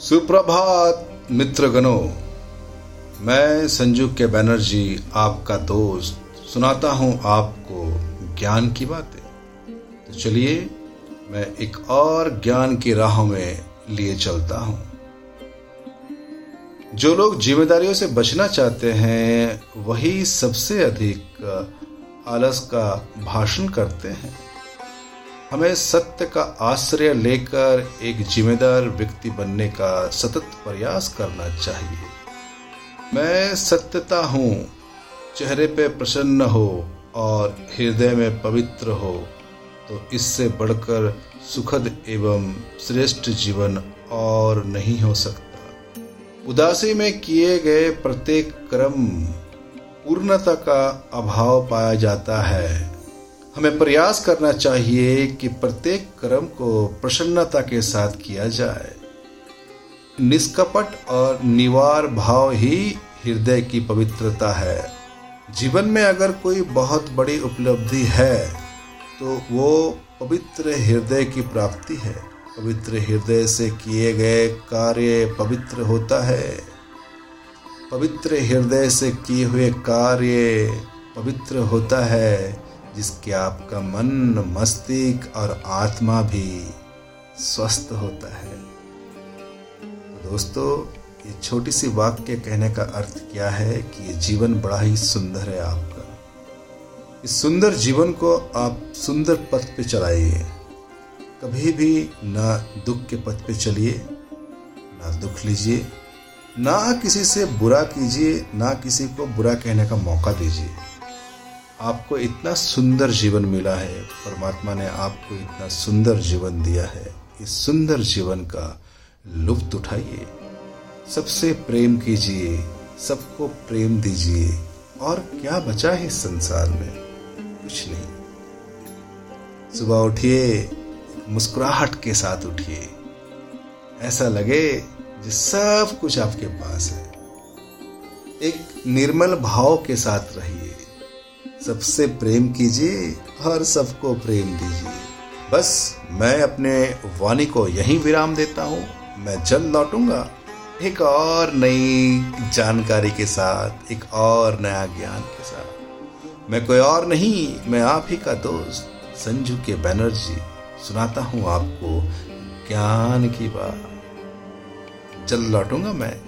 सुप्रभात, मित्रगणों। मैं संजू के बैनर्जी, आपका दोस्त, सुनाता हूँ आपको ज्ञान की बातें। तो चलिए, मैं एक और ज्ञान की राहों में लिए चलता हूँ। जो लोग जिम्मेदारियों से बचना चाहते हैं, वही सबसे अधिक आलस का भाषण करते हैं। हमें सत्य का आश्रय लेकर एक जिम्मेदार व्यक्ति बनने का सतत प्रयास करना चाहिए। मैं सत्यता हूँ, चेहरे पे प्रसन्न हो और हृदय में पवित्र हो तो इससे बढ़कर सुखद एवं श्रेष्ठ जीवन और नहीं हो सकता। उदासी में किए गए प्रत्येक कर्म पूर्णता का अभाव पाया जाता है। हमें प्रयास करना चाहिए कि प्रत्येक कर्म को प्रसन्नता के साथ किया जाए। निष्कपट और निवार भाव ही हृदय की पवित्रता है। जीवन में अगर कोई बहुत बड़ी उपलब्धि है तो वो पवित्र हृदय की प्राप्ति है। पवित्र हृदय से किए गए कार्य पवित्र होता है। पवित्र हृदय से किए हुए कार्य पवित्र होता है। जिसके आपका मन, मस्तिष्क और आत्मा भी स्वस्थ होता है। दोस्तों, ये छोटी सी वाक्य कहने का अर्थ क्या है कि ये जीवन बड़ा ही सुंदर है आपका। इस सुंदर जीवन को आप सुंदर पथ पे चलाइए। कभी भी ना दुख के पथ पे चलिए, ना दुख लीजिए, ना किसी से बुरा कीजिए, ना किसी को बुरा कहने का मौका दीजिए। आपको इतना सुंदर जीवन मिला है, परमात्मा ने आपको इतना सुंदर जीवन दिया है। इस सुंदर जीवन का लुप्त उठाइए। सबसे प्रेम कीजिए, सबको प्रेम दीजिए, और क्या बचा है संसार में? कुछ नहीं। सुबह उठिए, मुस्कुराहट के साथ उठिए। ऐसा लगे जो सब कुछ आपके पास है। एक निर्मल भाव के साथ रहिए। सबसे प्रेम कीजिए और सबको प्रेम दीजिए। बस मैं अपने वाणी को यहीं विराम देता हूँ। मैं जल्द लौटूँगा। एक और नई जानकारी के साथ, एक और नया ज्ञान के साथ। मैं कोई और नहीं, मैं आप ही का दोस्त, संजू के बैनर्जी सुनाता हूँ आपको ज्ञान की बात। जल्द लौटूँगा मैं।